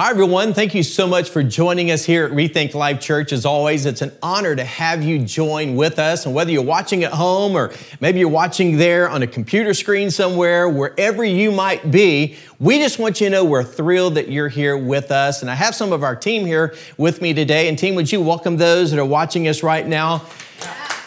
Hi, everyone. Thank you so much for joining us here at Rethink Life Church. As always, it's an honor to have you join with us. And whether you're watching at home or maybe you're watching there on a computer screen somewhere, wherever you might be, we just want you to know we're thrilled that you're here with us. And I have some of our team here with me today. And, team, would you welcome those that are watching us right now?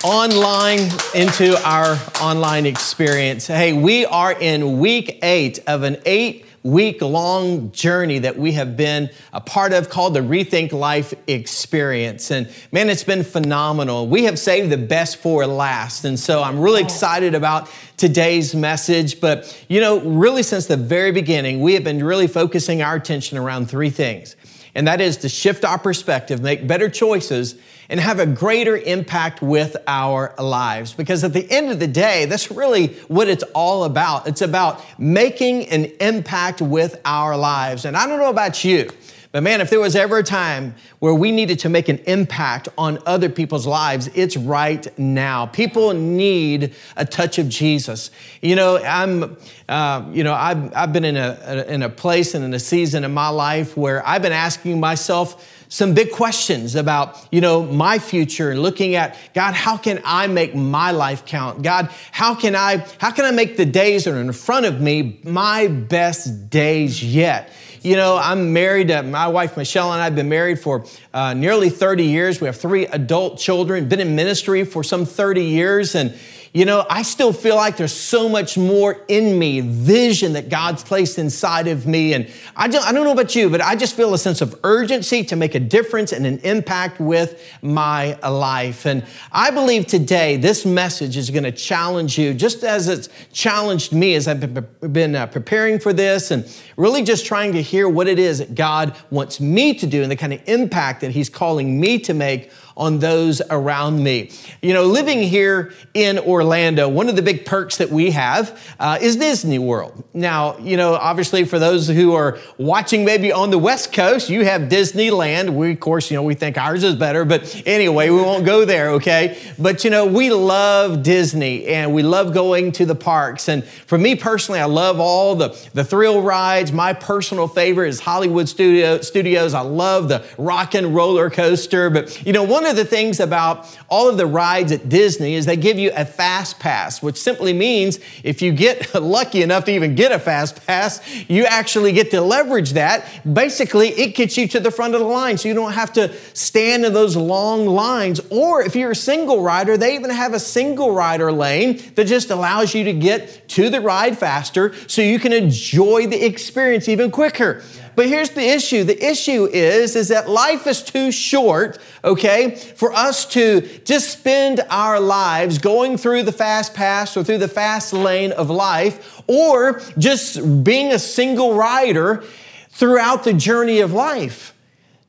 online into our online experience. Hey, we are in week eight of an eight week long journey that we have been a part of called the Rethink Life Experience. And man, it's been phenomenal. We have saved the best for last. And so I'm really excited about today's message. But, you know, really since the very beginning, we have been really focusing our attention around three things. And that is to shift our perspective, make better choices, and have a greater impact with our lives. Because at the end of the day, that's really what it's all about. It's about making an impact with our lives. And I don't know about you, but man, if there was ever a time where we needed to make an impact on other people's lives, it's right now. People need a touch of Jesus. You know, I'm, uh, you know, I've, I've been in a, in a place and in a season in my life where I've been asking myself, some big questions about, you know, my future and looking at, God, how can I make my life count? God, how can I, how can I make the days that are in front of me my best days yet? You know, I'm married to my wife, Michelle, and I've been married for uh, nearly 30 years. We have three adult children, been in ministry for some 30 years. And, you know, I still feel like there's so much more in me, vision that God's placed inside of me. And I don't, I don't know about you, but I just feel a sense of urgency to make a difference and an impact with my life. And I believe today this message is going to challenge you just as it's challenged me as I've been uh, preparing for this and really just trying to hear what it is that God wants me to do and the kind of impact that He's calling me to make on those around me. You know, living here in Orlando, one of the big perks that we have uh, is Disney World. Now, you know, obviously for those who are watching maybe on the West Coast, you have Disneyland. We, of course, you know, we think ours is better, but anyway, we won't go there, okay? But, you know, we love Disney and we love going to the parks. And for me personally, I love all the, the thrill rides. My personal favorite is Hollywood Studio, Studios. I love the rock and roller coaster. But, you know, one of of the things about all of the rides at Disney is they give you a fast pass, which simply means if you get lucky enough to even get a fast pass, you actually get to leverage that. Basically, it gets you to the front of the line so you don't have to stand in those long lines. Or if you're a single rider, they even have a single rider lane that just allows you to get to the ride faster so you can enjoy the experience even quicker. But here's the issue. The issue is, is that life is too short, okay, for us to just spend our lives going through the fast pass or through the fast lane of life or just being a single rider throughout the journey of life.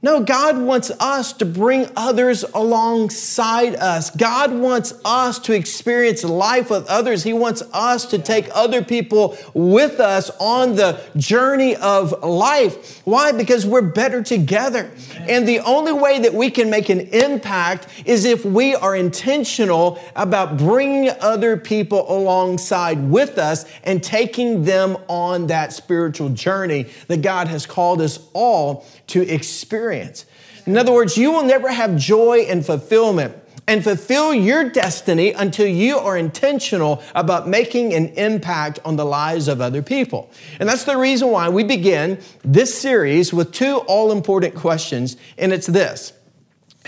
No, God wants us to bring others alongside us. God wants us to experience life with others. He wants us to take other people with us on the journey of life. Why? Because we're better together. And the only way that we can make an impact is if we are intentional about bringing other people alongside with us and taking them on that spiritual journey that God has called us all to experience. In other words, you will never have joy and fulfillment and fulfill your destiny until you are intentional about making an impact on the lives of other people. And that's the reason why we begin this series with two all important questions, and it's this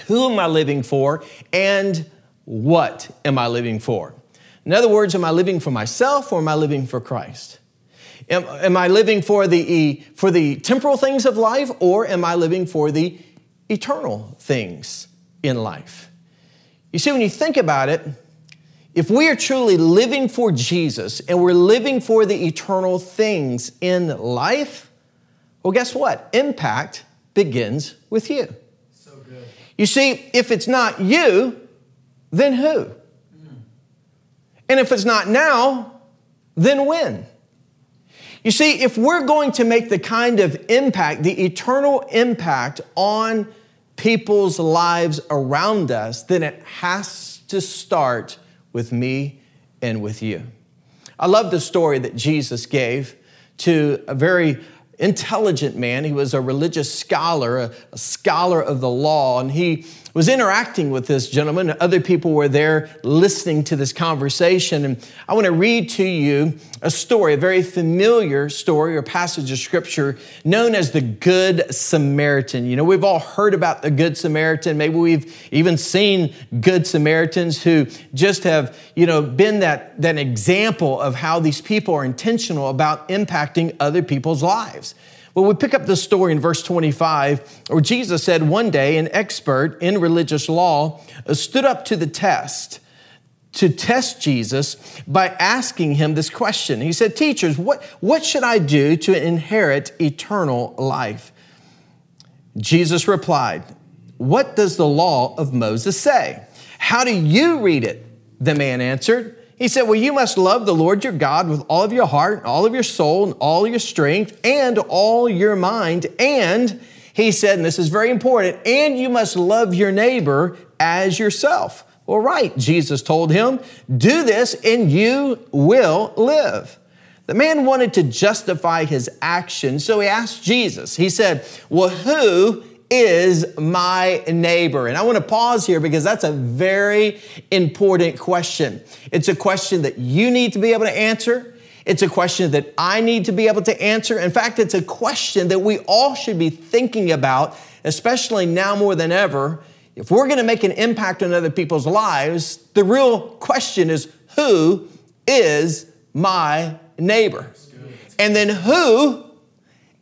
Who am I living for, and what am I living for? In other words, am I living for myself or am I living for Christ? Am, am I living for the, for the temporal things of life or am I living for the eternal things in life? You see, when you think about it, if we are truly living for Jesus and we're living for the eternal things in life, well, guess what? Impact begins with you. So good. You see, if it's not you, then who? Mm. And if it's not now, then when? You see, if we're going to make the kind of impact, the eternal impact on people's lives around us, then it has to start with me and with you. I love the story that Jesus gave to a very intelligent man. He was a religious scholar, a, scholar of the law, and he was interacting with this gentleman. Other people were there listening to this conversation. And I want to read to you a story, a very familiar story or passage of scripture known as the Good Samaritan. You know, we've all heard about the Good Samaritan. Maybe we've even seen Good Samaritans who just have, you know, been that, that example of how these people are intentional about impacting other people's lives. Well, we pick up the story in verse 25, where Jesus said, One day, an expert in religious law uh, stood up to the test to test Jesus by asking him this question. He said, Teachers, what, what should I do to inherit eternal life? Jesus replied, What does the law of Moses say? How do you read it? The man answered, he said, Well, you must love the Lord your God with all of your heart, and all of your soul, and all your strength, and all your mind. And he said, and this is very important, and you must love your neighbor as yourself. Well, right, Jesus told him, Do this and you will live. The man wanted to justify his action, so he asked Jesus, He said, Well, who is my neighbor? And I want to pause here because that's a very important question. It's a question that you need to be able to answer. It's a question that I need to be able to answer. In fact, it's a question that we all should be thinking about, especially now more than ever. If we're going to make an impact on other people's lives, the real question is who is my neighbor? And then who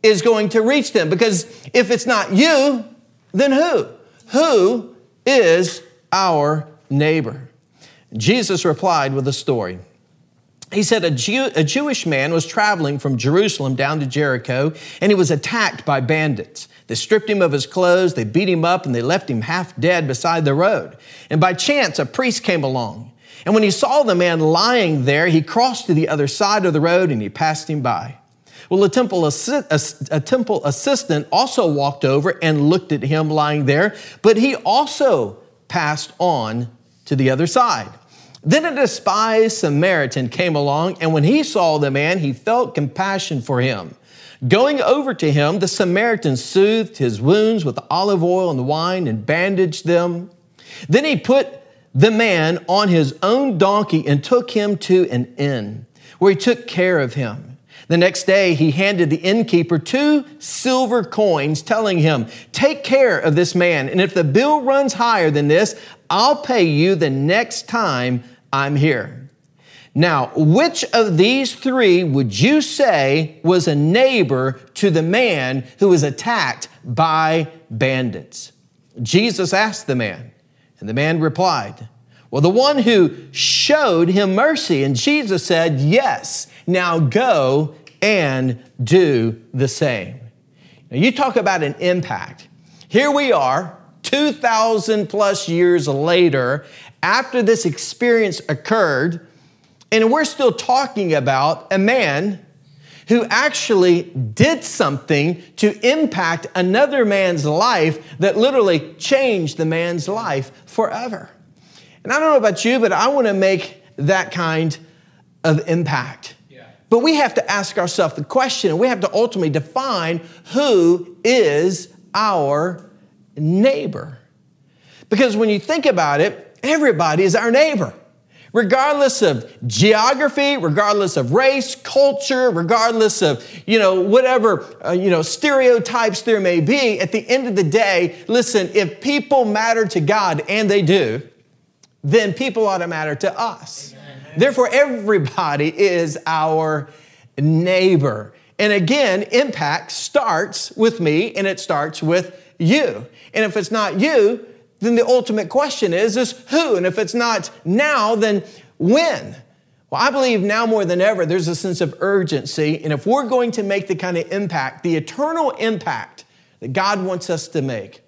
is going to reach them. Because if it's not you, then who? Who is our neighbor? Jesus replied with a story. He said a, Jew, a Jewish man was traveling from Jerusalem down to Jericho and he was attacked by bandits. They stripped him of his clothes, they beat him up, and they left him half dead beside the road. And by chance, a priest came along. And when he saw the man lying there, he crossed to the other side of the road and he passed him by. Well, a temple, a, a temple assistant also walked over and looked at him lying there, but he also passed on to the other side. Then a despised Samaritan came along, and when he saw the man, he felt compassion for him. Going over to him, the Samaritan soothed his wounds with olive oil and wine and bandaged them. Then he put the man on his own donkey and took him to an inn where he took care of him. The next day, he handed the innkeeper two silver coins, telling him, Take care of this man, and if the bill runs higher than this, I'll pay you the next time I'm here. Now, which of these three would you say was a neighbor to the man who was attacked by bandits? Jesus asked the man, and the man replied, Well, the one who showed him mercy. And Jesus said, Yes. Now go and do the same. Now, you talk about an impact. Here we are, 2,000 plus years later, after this experience occurred, and we're still talking about a man who actually did something to impact another man's life that literally changed the man's life forever. And I don't know about you, but I want to make that kind of impact. But we have to ask ourselves the question, and we have to ultimately define who is our neighbor. Because when you think about it, everybody is our neighbor. Regardless of geography, regardless of race, culture, regardless of, you know, whatever, uh, you know, stereotypes there may be, at the end of the day, listen, if people matter to God, and they do, then people ought to matter to us. Therefore, everybody is our neighbor. And again, impact starts with me and it starts with you. And if it's not you, then the ultimate question is, is who? And if it's not now, then when? Well, I believe now more than ever, there's a sense of urgency. And if we're going to make the kind of impact, the eternal impact that God wants us to make,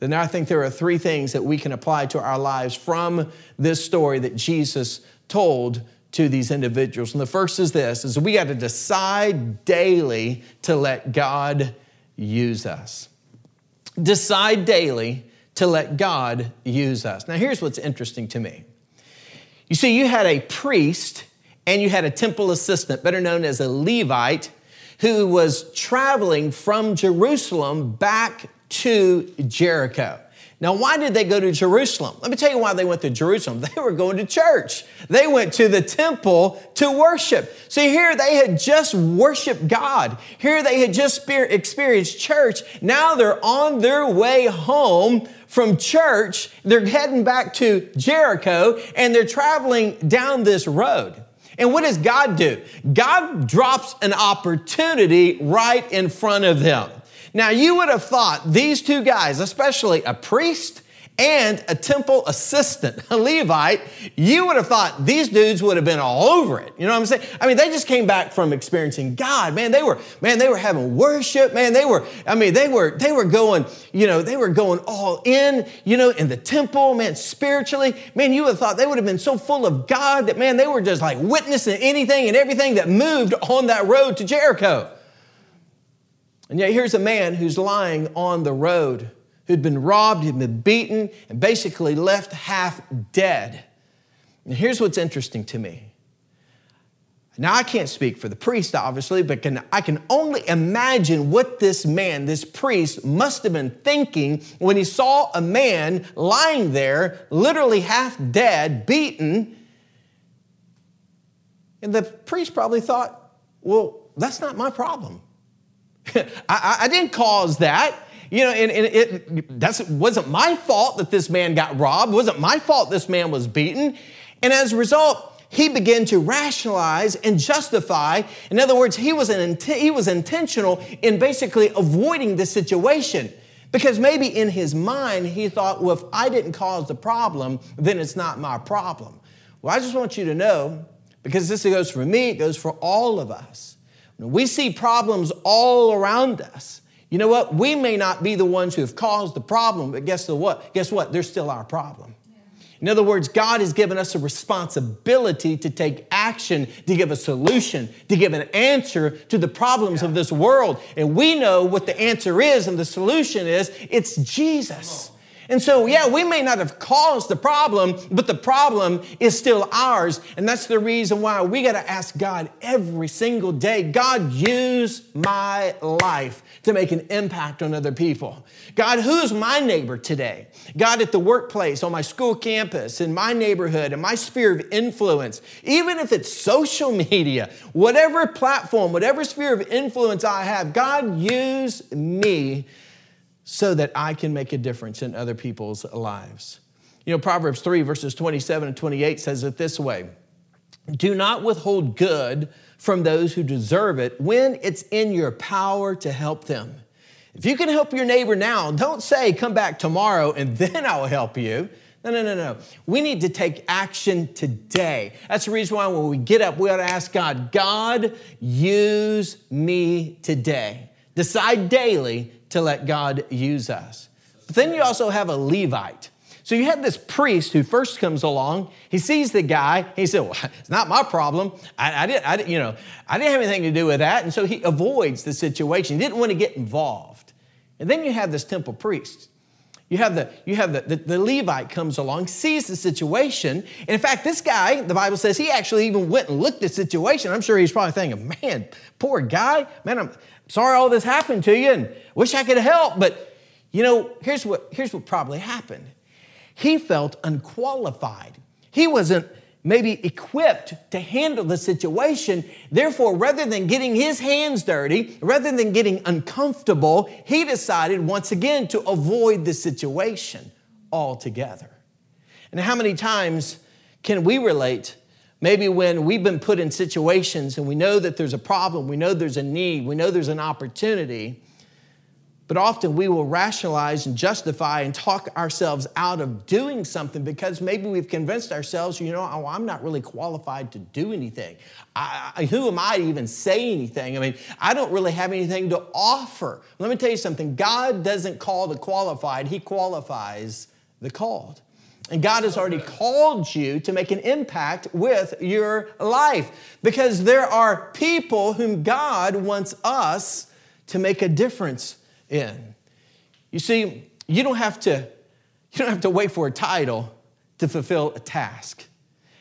then I think there are three things that we can apply to our lives from this story that Jesus told to these individuals. And the first is this is we got to decide daily to let God use us. Decide daily to let God use us. Now here's what's interesting to me. You see, you had a priest and you had a temple assistant, better known as a Levite, who was traveling from Jerusalem back to Jericho. Now, why did they go to Jerusalem? Let me tell you why they went to Jerusalem. They were going to church. They went to the temple to worship. See, here they had just worshiped God. Here they had just experienced church. Now they're on their way home from church. They're heading back to Jericho and they're traveling down this road. And what does God do? God drops an opportunity right in front of them. Now, you would have thought these two guys, especially a priest and a temple assistant, a Levite, you would have thought these dudes would have been all over it. You know what I'm saying? I mean, they just came back from experiencing God. Man, they were, man, they were having worship. Man, they were, I mean, they were, they were going, you know, they were going all in, you know, in the temple, man, spiritually. Man, you would have thought they would have been so full of God that, man, they were just like witnessing anything and everything that moved on that road to Jericho. And yet here's a man who's lying on the road, who'd been robbed, he'd been beaten, and basically left half dead. And here's what's interesting to me. Now, I can't speak for the priest, obviously, but can, I can only imagine what this man, this priest, must have been thinking when he saw a man lying there, literally half dead, beaten. And the priest probably thought, well, that's not my problem. I, I, didn't cause that. You know, and, and it that's, wasn't my fault that this man got robbed. It wasn't my fault this man was beaten. And as a result, he began to rationalize and justify. In other words, he was, an, he was intentional in basically avoiding the situation. Because maybe in his mind, he thought, well, if I didn't cause the problem, then it's not my problem. Well, I just want you to know, because this goes for me, it goes for all of us. We see problems all around us. You know what? We may not be the ones who have caused the problem, but guess what? Guess what? They're still our problem. In other words, God has given us a responsibility to take action, to give a solution, to give an answer to the problems yeah. of this world. And we know what the answer is and the solution is it's Jesus. And so, yeah, we may not have caused the problem, but the problem is still ours. And that's the reason why we got to ask God every single day God, use my life to make an impact on other people. God, who's my neighbor today? God, at the workplace, on my school campus, in my neighborhood, in my sphere of influence, even if it's social media, whatever platform, whatever sphere of influence I have, God, use me so that I can make a difference in other people's lives. You know, Proverbs 3, verses 27 and 28 says it this way Do not withhold good from those who deserve it when it's in your power to help them. If you can help your neighbor now, don't say, Come back tomorrow and then I'll help you. No, no, no, no. We need to take action today. That's the reason why when we get up, we ought to ask God, God, use me today. Decide daily to let God use us. But then you also have a Levite. So you have this priest who first comes along. He sees the guy. He said, well, "It's not my problem. I, I didn't. I, you know, I didn't have anything to do with that." And so he avoids the situation. He didn't want to get involved. And then you have this temple priest. You have the you have the, the, the Levite comes along, sees the situation, and in fact, this guy, the Bible says, he actually even went and looked at the situation. I'm sure he's probably thinking, "Man, poor guy. Man, I'm sorry all this happened to you, and wish I could help." But you know, here's what here's what probably happened. He felt unqualified. He wasn't maybe equipped to handle the situation. Therefore, rather than getting his hands dirty, rather than getting uncomfortable, he decided once again to avoid the situation altogether. And how many times can we relate? Maybe when we've been put in situations and we know that there's a problem, we know there's a need, we know there's an opportunity, But often we will rationalize and justify and talk ourselves out of doing something because maybe we've convinced ourselves, you know, oh, I'm not really qualified to do anything. I, who am I to even say anything? I mean, I don't really have anything to offer. Let me tell you something God doesn't call the qualified, He qualifies the called. And God has already called you to make an impact with your life because there are people whom God wants us to make a difference in. You see, you don't have to you don't have to wait for a title to fulfill a task.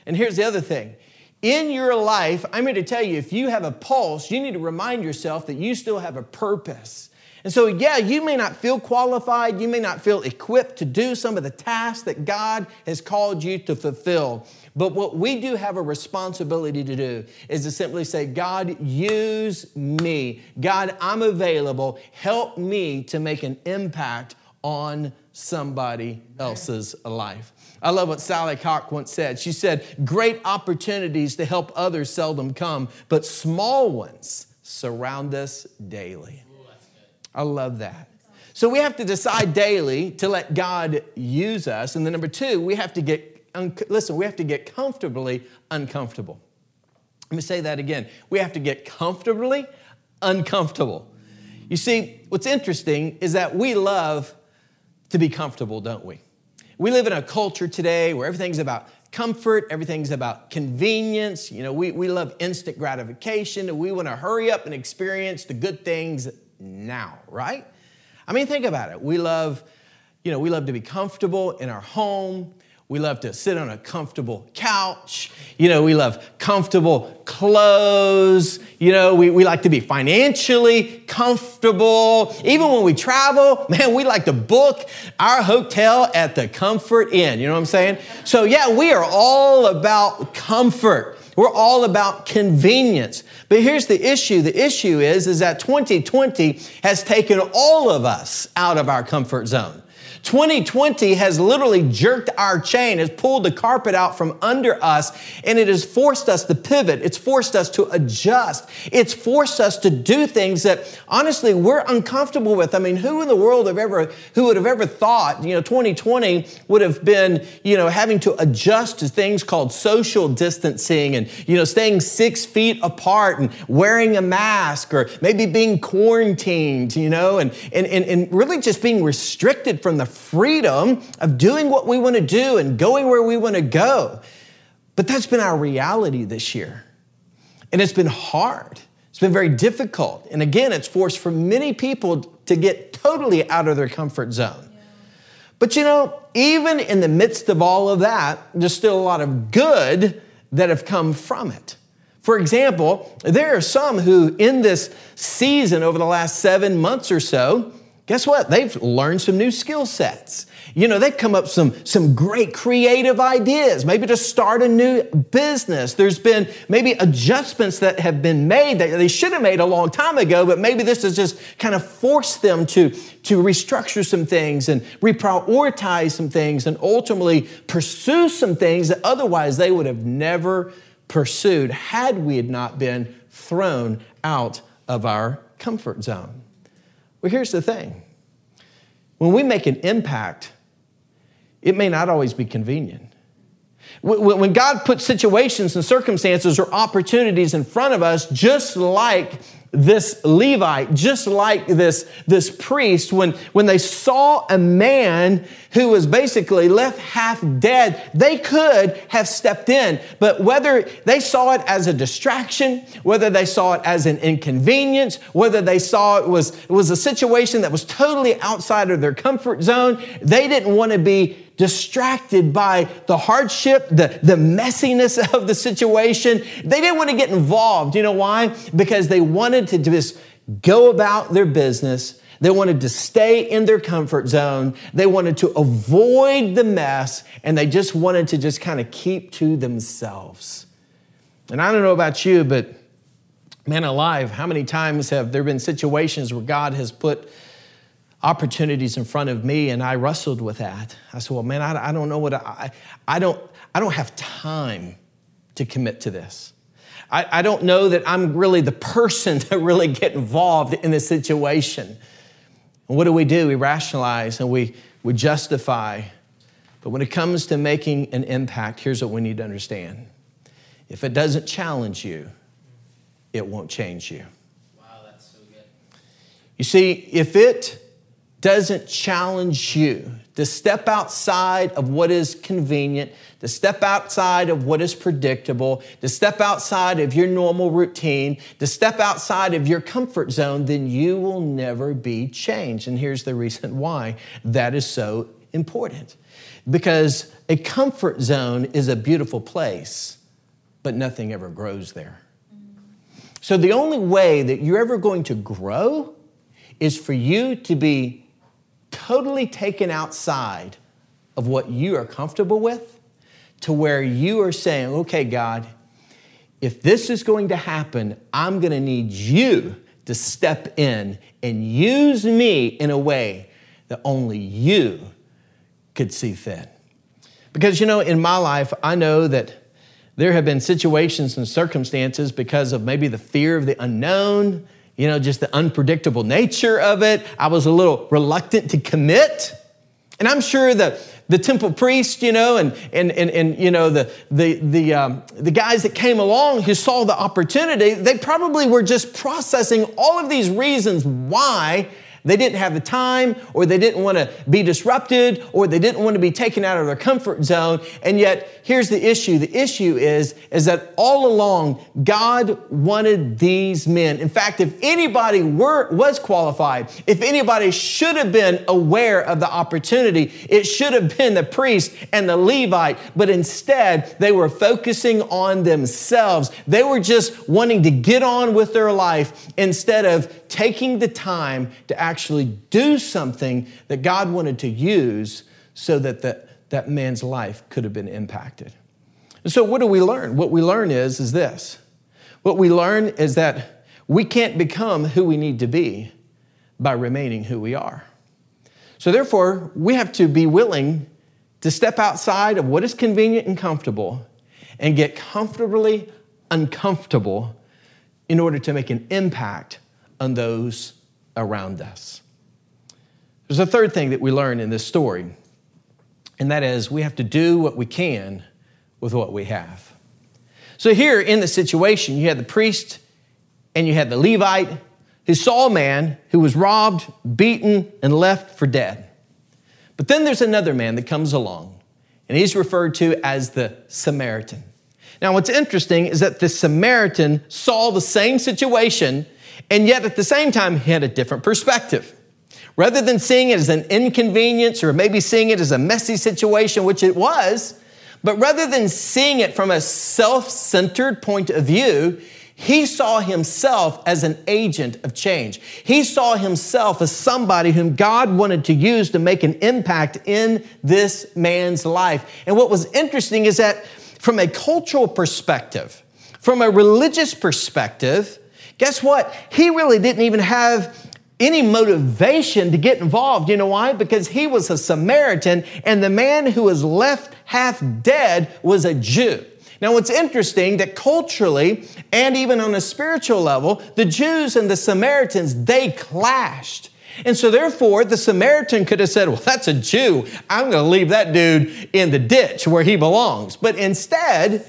And here's the other thing. In your life, I'm here to tell you if you have a pulse, you need to remind yourself that you still have a purpose. And so, yeah, you may not feel qualified, you may not feel equipped to do some of the tasks that God has called you to fulfill. But what we do have a responsibility to do is to simply say, God, use me. God, I'm available. Help me to make an impact on somebody else's life. I love what Sally Koch once said. She said, Great opportunities to help others seldom come, but small ones surround us daily. I love that. So we have to decide daily to let God use us. And then number two, we have to get un- listen, we have to get comfortably uncomfortable. Let me say that again. We have to get comfortably uncomfortable. You see, what's interesting is that we love to be comfortable, don't we? We live in a culture today where everything's about comfort, everything's about convenience. You know, we, we love instant gratification and we want to hurry up and experience the good things now, right? I mean, think about it. We love, you know, we love to be comfortable in our home. We love to sit on a comfortable couch. You know, we love comfortable clothes. You know, we, we like to be financially comfortable. Even when we travel, man, we like to book our hotel at the Comfort Inn. You know what I'm saying? So, yeah, we are all about comfort. We're all about convenience. But here's the issue. The issue is, is that 2020 has taken all of us out of our comfort zone. 2020 has literally jerked our chain, has pulled the carpet out from under us, and it has forced us to pivot. It's forced us to adjust. It's forced us to do things that honestly we're uncomfortable with. I mean, who in the world have ever, who would have ever thought, you know, 2020 would have been, you know, having to adjust to things called social distancing and, you know, staying six feet apart and wearing a mask or maybe being quarantined, you know, and, and, and, and really just being restricted from the freedom of doing what we want to do and going where we want to go. But that's been our reality this year. And it's been hard. It's been very difficult. And again, it's forced for many people to get totally out of their comfort zone. But you know, even in the midst of all of that, there's still a lot of good that have come from it. For example, there are some who, in this season over the last seven months or so, guess what? They've learned some new skill sets. You know, they've come up some some great creative ideas, maybe to start a new business. There's been maybe adjustments that have been made that they should have made a long time ago, but maybe this has just kind of forced them to, to restructure some things and reprioritize some things and ultimately pursue some things that otherwise they would have never pursued had we had not been thrown out of our comfort zone. Well, here's the thing when we make an impact, it may not always be convenient. When God puts situations and circumstances or opportunities in front of us, just like this Levite, just like this, this priest, when, when they saw a man who was basically left half dead, they could have stepped in. But whether they saw it as a distraction, whether they saw it as an inconvenience, whether they saw it was, it was a situation that was totally outside of their comfort zone, they didn't want to be distracted by the hardship, the, the messiness of the situation. They didn't want to get involved. You know why? Because they wanted to just go about their business. They wanted to stay in their comfort zone. They wanted to avoid the mess and they just wanted to just kind of keep to themselves. And I don't know about you, but man alive, how many times have there been situations where God has put opportunities in front of me and I wrestled with that. I said, well, man, I, I don't know what I, I don't, I don't have time to commit to this. I, I don't know that I'm really the person to really get involved in this situation. And what do we do? We rationalize and we, we justify. But when it comes to making an impact, here's what we need to understand if it doesn't challenge you, it won't change you. Wow, that's so good. You see, if it doesn't challenge you to step outside of what is convenient, to step outside of what is predictable, to step outside of your normal routine, to step outside of your comfort zone, then you will never be changed. And here's the reason why that is so important. Because a comfort zone is a beautiful place, but nothing ever grows there. So the only way that you're ever going to grow is for you to be totally taken outside of what you are comfortable with to where you are saying, okay, God, if this is going to happen, I'm going to need you to step in and use me in a way that only you could see fit. Because, you know, in my life, I know that there have been situations and circumstances because of maybe the fear of the unknown, you know, just the unpredictable nature of it. I was a little reluctant to commit. And I'm sure the, the temple priest, you know, and, and, and, and you know, the, the, the, um, the guys that came along who saw the opportunity, they probably were just processing all of these reasons why they didn't have the time, or they didn't want to be disrupted, or they didn't want to be taken out of their comfort zone. And yet, here's the issue. The issue is, is that all along, God wanted these men. In fact, if anybody were, was qualified, if anybody should have been aware of the opportunity, it should have been the priest and the Levite. But instead, they were focusing on themselves. They were just wanting to get on with their life instead of taking the time to actually do something that God wanted to use so that the, that man's life could have been impacted. And so what do we learn? What we learn is, is this. What we learn is that we can't become who we need to be by remaining who we are. So therefore, we have to be willing to step outside of what is convenient and comfortable and get comfortably uncomfortable in order to make an impact on those around us. There's a third thing that we learn in this story, and that is we have to do what we can with what we have. So, here in the situation, you had the priest and you had the Levite who saw a man who was robbed, beaten, and left for dead. But then there's another man that comes along, and he's referred to as the Samaritan. Now, what's interesting is that the Samaritan saw the same situation and yet at the same time, he had a different perspective. Rather than seeing it as an inconvenience or maybe seeing it as a messy situation, which it was, but rather than seeing it from a self centered point of view, he saw himself as an agent of change. He saw himself as somebody whom God wanted to use to make an impact in this man's life. And what was interesting is that from a cultural perspective, from a religious perspective, Guess what? He really didn't even have any motivation to get involved. You know why? Because he was a Samaritan and the man who was left half dead was a Jew. Now, what's interesting that culturally and even on a spiritual level, the Jews and the Samaritans, they clashed. And so, therefore, the Samaritan could have said, Well, that's a Jew. I'm going to leave that dude in the ditch where he belongs. But instead,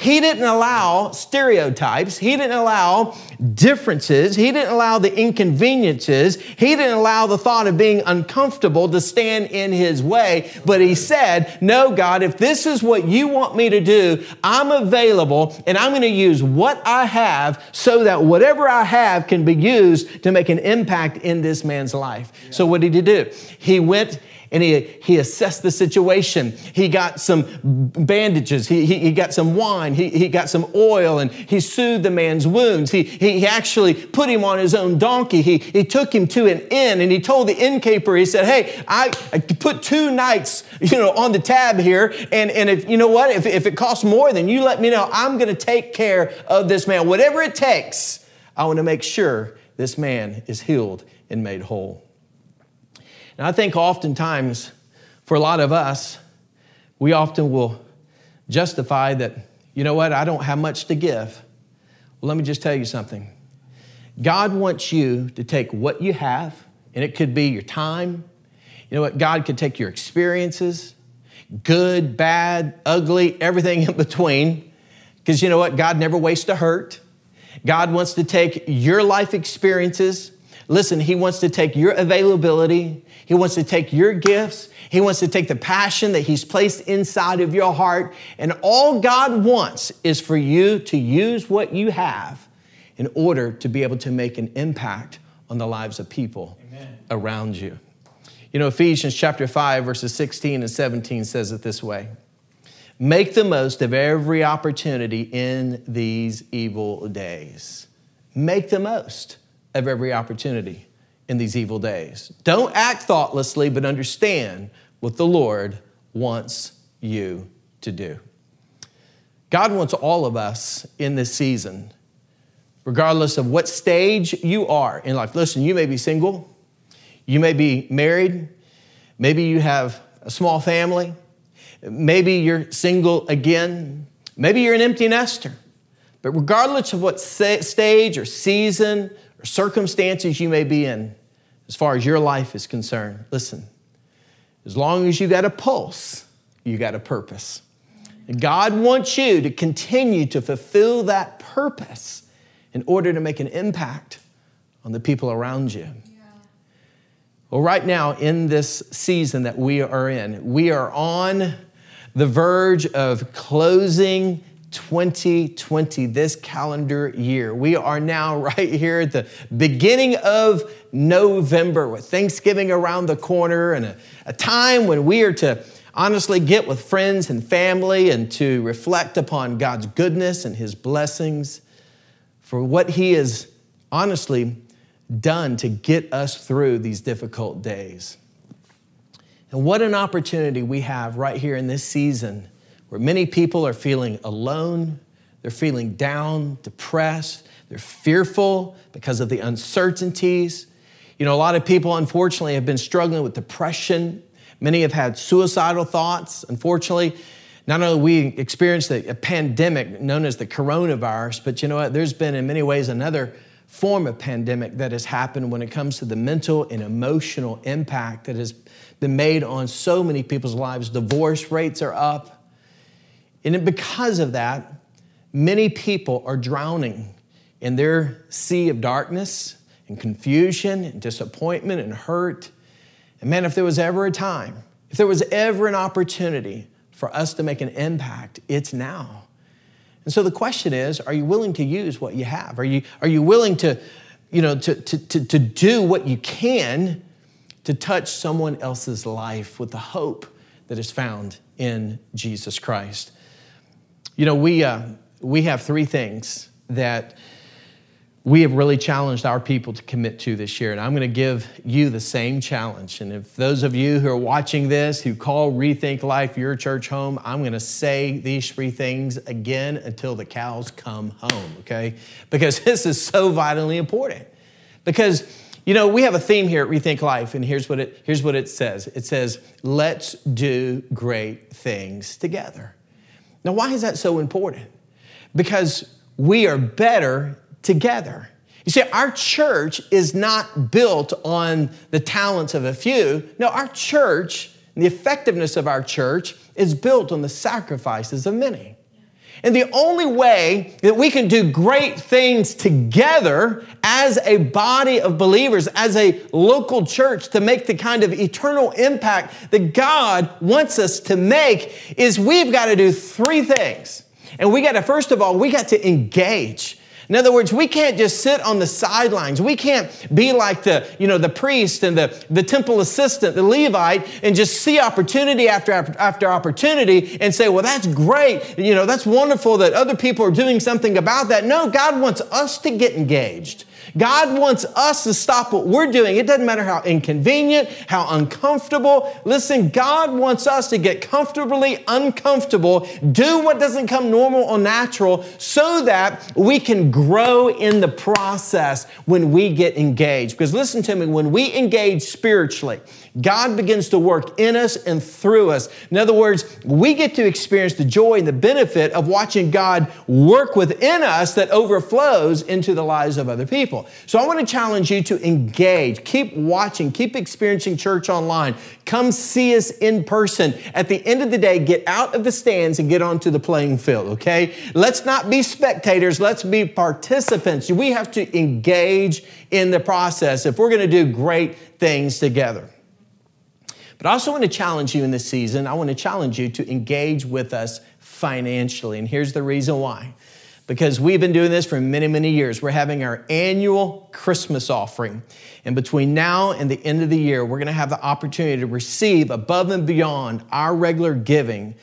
he didn't allow stereotypes. He didn't allow differences. He didn't allow the inconveniences. He didn't allow the thought of being uncomfortable to stand in his way. But he said, No, God, if this is what you want me to do, I'm available and I'm going to use what I have so that whatever I have can be used to make an impact in this man's life. Yeah. So, what did he do? He went and he, he assessed the situation. He got some bandages, he, he, he got some wine, he, he got some oil, and he soothed the man's wounds. He, he actually put him on his own donkey. He, he took him to an inn and he told the innkeeper, he said, Hey, I, I put two nights you know, on the tab here, and, and if you know what, if, if it costs more, then you let me know. I'm going to take care of this man. Whatever it takes, I want to make sure this man is healed and made whole. And I think oftentimes, for a lot of us, we often will justify that, you know what, I don't have much to give. Well, let me just tell you something. God wants you to take what you have and it could be your time. You know what? God could take your experiences, good, bad, ugly, everything in between. Because you know what? God never wastes a hurt. God wants to take your life experiences. Listen, He wants to take your availability. He wants to take your gifts. He wants to take the passion that He's placed inside of your heart. And all God wants is for you to use what you have in order to be able to make an impact on the lives of people Amen. around you. You know, Ephesians chapter 5, verses 16 and 17 says it this way Make the most of every opportunity in these evil days. Make the most of every opportunity in these evil days. Don't act thoughtlessly, but understand what the Lord wants you to do. God wants all of us in this season, regardless of what stage you are in life. Listen, you may be single, you may be married, maybe you have a small family. Maybe you're single again. Maybe you're an empty nester. But regardless of what stage or season or circumstances you may be in, as far as your life is concerned, listen, as long as you got a pulse, you got a purpose. God wants you to continue to fulfill that purpose in order to make an impact on the people around you. Well, right now, in this season that we are in, we are on the verge of closing 2020, this calendar year. We are now right here at the beginning of November with Thanksgiving around the corner and a, a, time when we are to honestly get with friends and family and to reflect upon God's goodness and His blessings for what He has honestly done to get us through these difficult days. And what an opportunity we have right here in this season where many people are feeling alone, they're feeling down, depressed, they're fearful because of the uncertainties. You know, a lot of people, unfortunately, have been struggling with depression. Many have had suicidal thoughts. Unfortunately, not only we experienced a, pandemic known as the coronavirus, but you know what? There's been in many ways another form of pandemic that has happened when it comes to the mental and emotional impact that has been made on so many people's lives. Divorce rates are up. And because of that, many people are drowning in their sea of darkness and confusion and disappointment and hurt. And man, if there was ever a time, if there was ever an opportunity for us to make an impact, it's now. And so the question is, are you willing to use what you have? Are you, are you willing to, you know, to, to, to, to do what you can to touch someone else's life with the hope that is found in Jesus Christ. You know, we, uh, we have three things that we have really challenged our people to commit to this year. And I'm going to give you the same challenge. And if those of you who are watching this who call Rethink Life your church home, I'm going to say these three things again until the cows come home, okay? Because this is so vitally important. Because you know, we have a theme here at Rethink Life, and here's what it, here's what it says it says, let's do great things together. Now, why is that so important? Because we are better together. You see, our church is not built on the talents of a few. No, our church, the effectiveness of our church, is built on the sacrifices of many. And the only way that we can do great things together as a body of believers, as a local church, to make the kind of eternal impact that God wants us to make, is we've got to do three things. And we got to, first of all, we got to engage. In other words, we can't just sit on the sidelines. We can't be like the, you know, the priest and the, the temple assistant, the Levite, and just see opportunity after, after opportunity and say, well, that's great. You know, that's wonderful that other people are doing something about that. No, God wants us to get engaged. God wants us to stop what we're doing. It doesn't matter how inconvenient, how uncomfortable. Listen, God wants us to get comfortably uncomfortable, do what doesn't come normal or natural, so that we can grow in the process when we get engaged. Because listen to me, when we engage spiritually, God begins to work in us and through us. In other words, we get to experience the joy and the benefit of watching God work within us that overflows into the lives of other people. So I want to challenge you to engage, keep watching, keep experiencing church online. Come see us in person. At the end of the day, get out of the stands and get onto the playing field, okay? Let's not be spectators, let's be participants. We have to engage in the process if we're going to do great things together. But I also want to challenge you in this season. I want to challenge you to engage with us financially. And here's the reason why. Because we've been doing this for many, many years. We're having our annual Christmas offering. And between now and the end of the year, we're going to have the opportunity to receive above and beyond our regular giving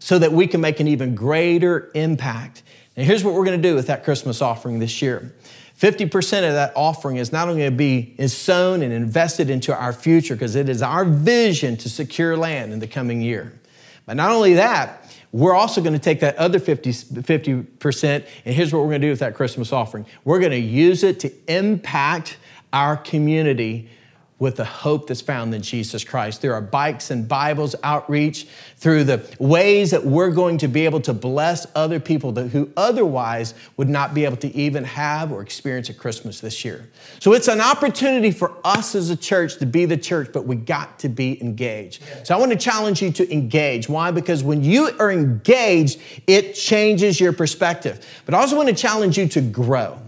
so that we can make an even greater impact. And here's what we're going to do with that Christmas offering this year 50% of that offering is not only going to be sown and invested into our future because it is our vision to secure land in the coming year. But not only that, we're also going to take that other 50, 50% and here's what we're going to do with that Christmas offering. We're going to use it to impact our community with the hope that's found in Jesus Christ. Through our bikes and Bibles outreach, through the ways that we're going to be able to bless other people who otherwise would not be able to even have or experience a Christmas this year. So it's an opportunity for us as a church to be the church, but we got to be engaged. So I want to challenge you to engage. Why? Because when you are engaged, it changes your perspective. But I also want to challenge you to grow.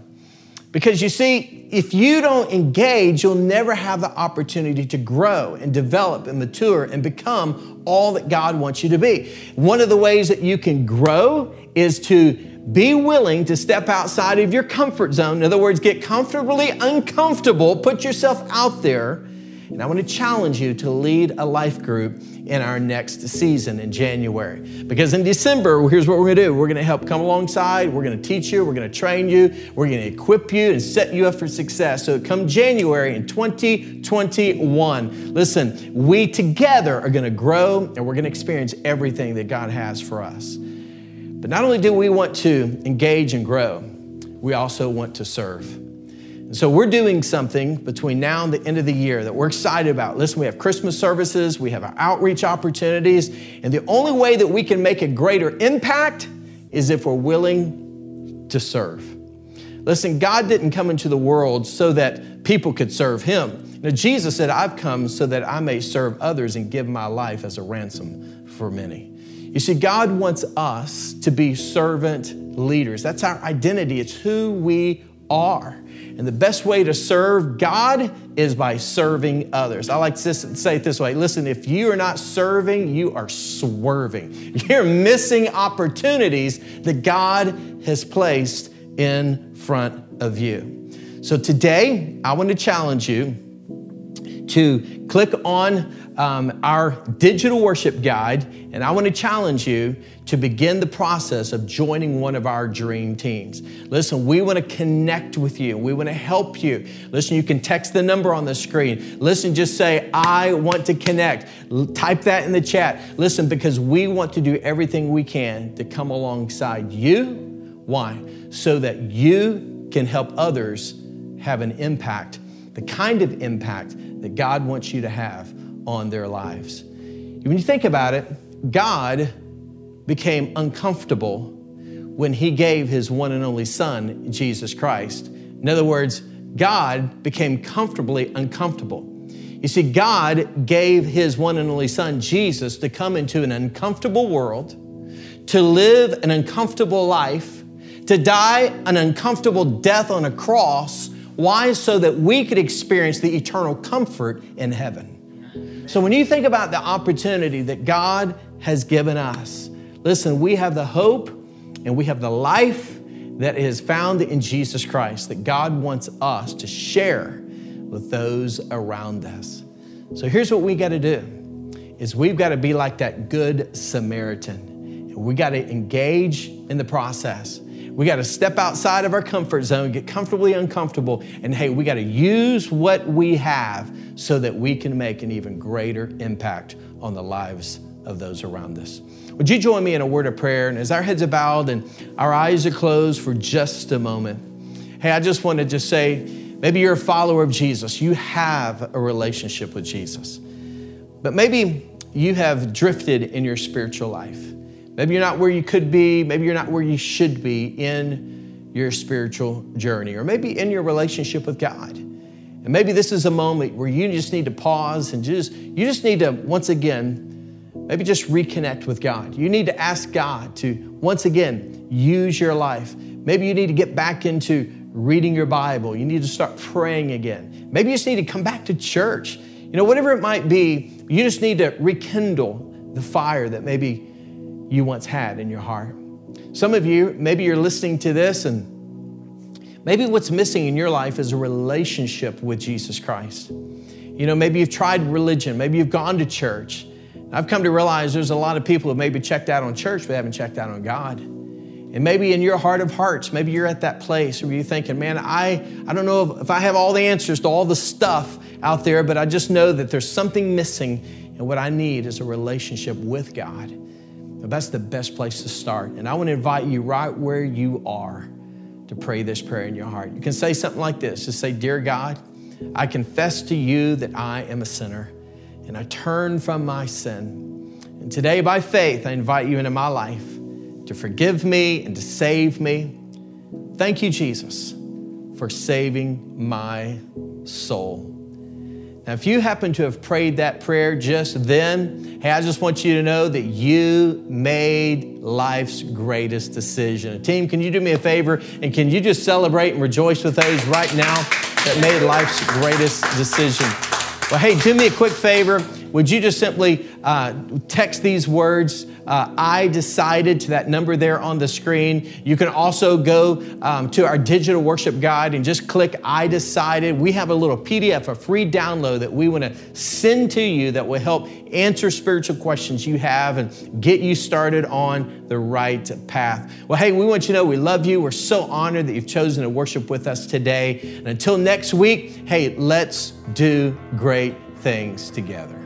Because you see, if you don't engage, you'll never have the opportunity to grow and develop and mature and become all that God wants you to be. One of the ways that you can grow is to be willing to step outside of your comfort zone. In other words, get comfortably uncomfortable, put yourself out there. And I want to challenge you to lead a life group in our next season in January. Because in December, here's what we're going to do we're going to help come alongside, we're going to teach you, we're going to train you, we're going to equip you and set you up for success. So come January in 2021, listen, we together are going to grow and we're going to experience everything that God has for us. But not only do we want to engage and grow, we also want to serve. So we're doing something between now and the end of the year that we're excited about. Listen, we have Christmas services, we have our outreach opportunities, and the only way that we can make a greater impact is if we're willing to serve. Listen, God didn't come into the world so that people could serve him. Now, Jesus said, I've come so that I may serve others and give my life as a ransom for many. You see, God wants us to be servant leaders. That's our identity, it's who we are. And the best way to serve God is by serving others. I like to say it this way listen, if you are not serving, you are swerving. You're missing opportunities that God has placed in front of you. So today, I want to challenge you to click on um, our digital worship guide, and I want to challenge you to begin the process of joining one of our dream teams. Listen, we want to connect with you. We want to help you. Listen, you can text the number on the screen. Listen, just say, I want to connect. Type that in the chat. Listen, because we want to do everything we can to come alongside you. Why? So that you can help others have an impact, the kind of impact that God wants you to have on their lives. When you think about it, God became uncomfortable when he gave his one and only son, Jesus Christ. In other words, God became comfortably uncomfortable. You see, God gave his one and only son, Jesus, to come into an uncomfortable world, to live an uncomfortable life, to die an uncomfortable death on a cross why? So that we could experience the eternal comfort in heaven. So when you think about the opportunity that God has given us, listen, we have the hope and we have the life that is found in Jesus Christ that God wants us to share with those around us. So here's what we got to do is we've got to be like that good Samaritan. We got to engage in the process. We got to step outside of our comfort zone, get comfortably uncomfortable, and hey, we got to use what we have so that we can make an even greater impact on the lives of those around us. Would you join me in a word of prayer? And as our heads are bowed and our eyes are closed for just a moment, hey, I just want to just say maybe you're a follower of Jesus, you have a relationship with Jesus. But maybe you have drifted in your spiritual life. Maybe you're not where you could be. Maybe you're not where you should be in your spiritual journey, or maybe in your relationship with God. And maybe this is a moment where you just need to pause and just you just need to once again maybe just reconnect with God. You need to ask God to once again use your life. Maybe you need to get back into reading your Bible. You need to start praying again. Maybe you just need to come back to church. You know, whatever it might be, you just need to rekindle the fire that maybe you once had in your heart. Some of you, maybe you're listening to this and maybe what's missing in your life is a relationship with Jesus Christ. You know, maybe you've tried religion, maybe you've gone to church. I've come to realize there's a lot of people who maybe checked out on church but haven't checked out on God. And maybe in your heart of hearts, maybe you're at that place where you're thinking, man, I, I don't know if, if I have all the answers to all the stuff out there, but I just know that there's something missing, and what I need is a relationship with God. That's the best place to start. And I want to invite you right where you are to pray this prayer in your heart. You can say something like this just say, Dear God, I confess to you that I am a sinner, and I turn from my sin. And today, by faith, I invite you into my life to forgive me and to save me. Thank you, Jesus, for saving my soul. Now, if you happen to have prayed that prayer just then, hey, I just want you to know that you made life's greatest decision. Team, can you do me a favor and can you just celebrate and rejoice with those right now that made life's greatest decision? Well, hey, do me a quick favor. Would you just simply uh, text these words uh, I decided to that number there on the screen. You can also go um, to our digital worship guide and just click I decided. We have a little PDF, a free download that we want to send to you that will help answer spiritual questions you have and get you started on the right path. Well, hey, we want you to know we love you. We're so honored that you've chosen to worship with us today. And until next week, hey, let's do great things together.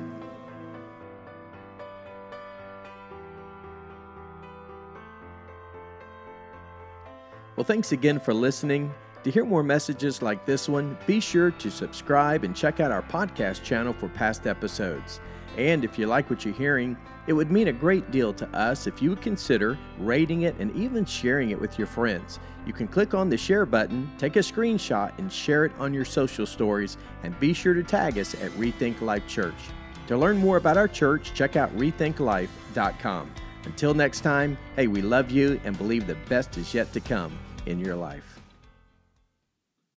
Well, thanks again for listening. To hear more messages like this one, be sure to subscribe and check out our podcast channel for past episodes. And if you like what you're hearing, it would mean a great deal to us if you would consider rating it and even sharing it with your friends. You can click on the share button, take a screenshot, and share it on your social stories, and be sure to tag us at Rethink Life Church. To learn more about our church, check out rethinklife.com. Until next time, hey, we love you and believe the best is yet to come in your life.